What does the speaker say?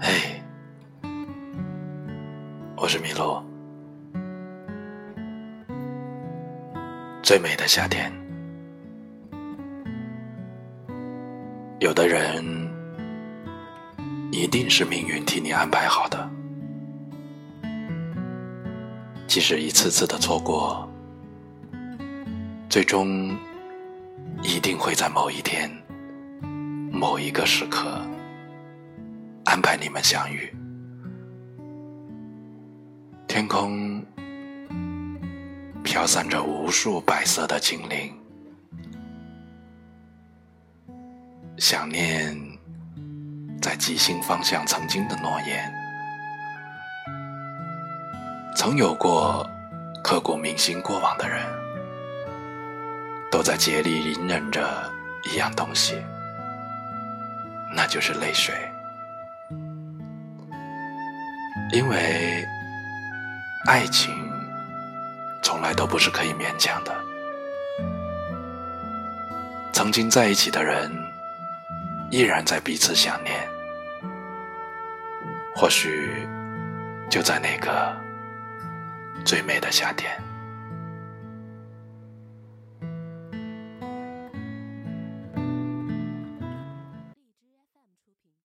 嘿，我是麋鹿。最美的夏天，有的人一定是命运替你安排好的，即使一次次的错过，最终一定会在某一天、某一个时刻。安排你们相遇。天空飘散着无数白色的精灵，想念在吉星方向曾经的诺言。曾有过刻骨铭心过往的人，都在竭力隐忍着一样东西，那就是泪水。因为爱情从来都不是可以勉强的。曾经在一起的人，依然在彼此想念。或许就在那个最美的夏天。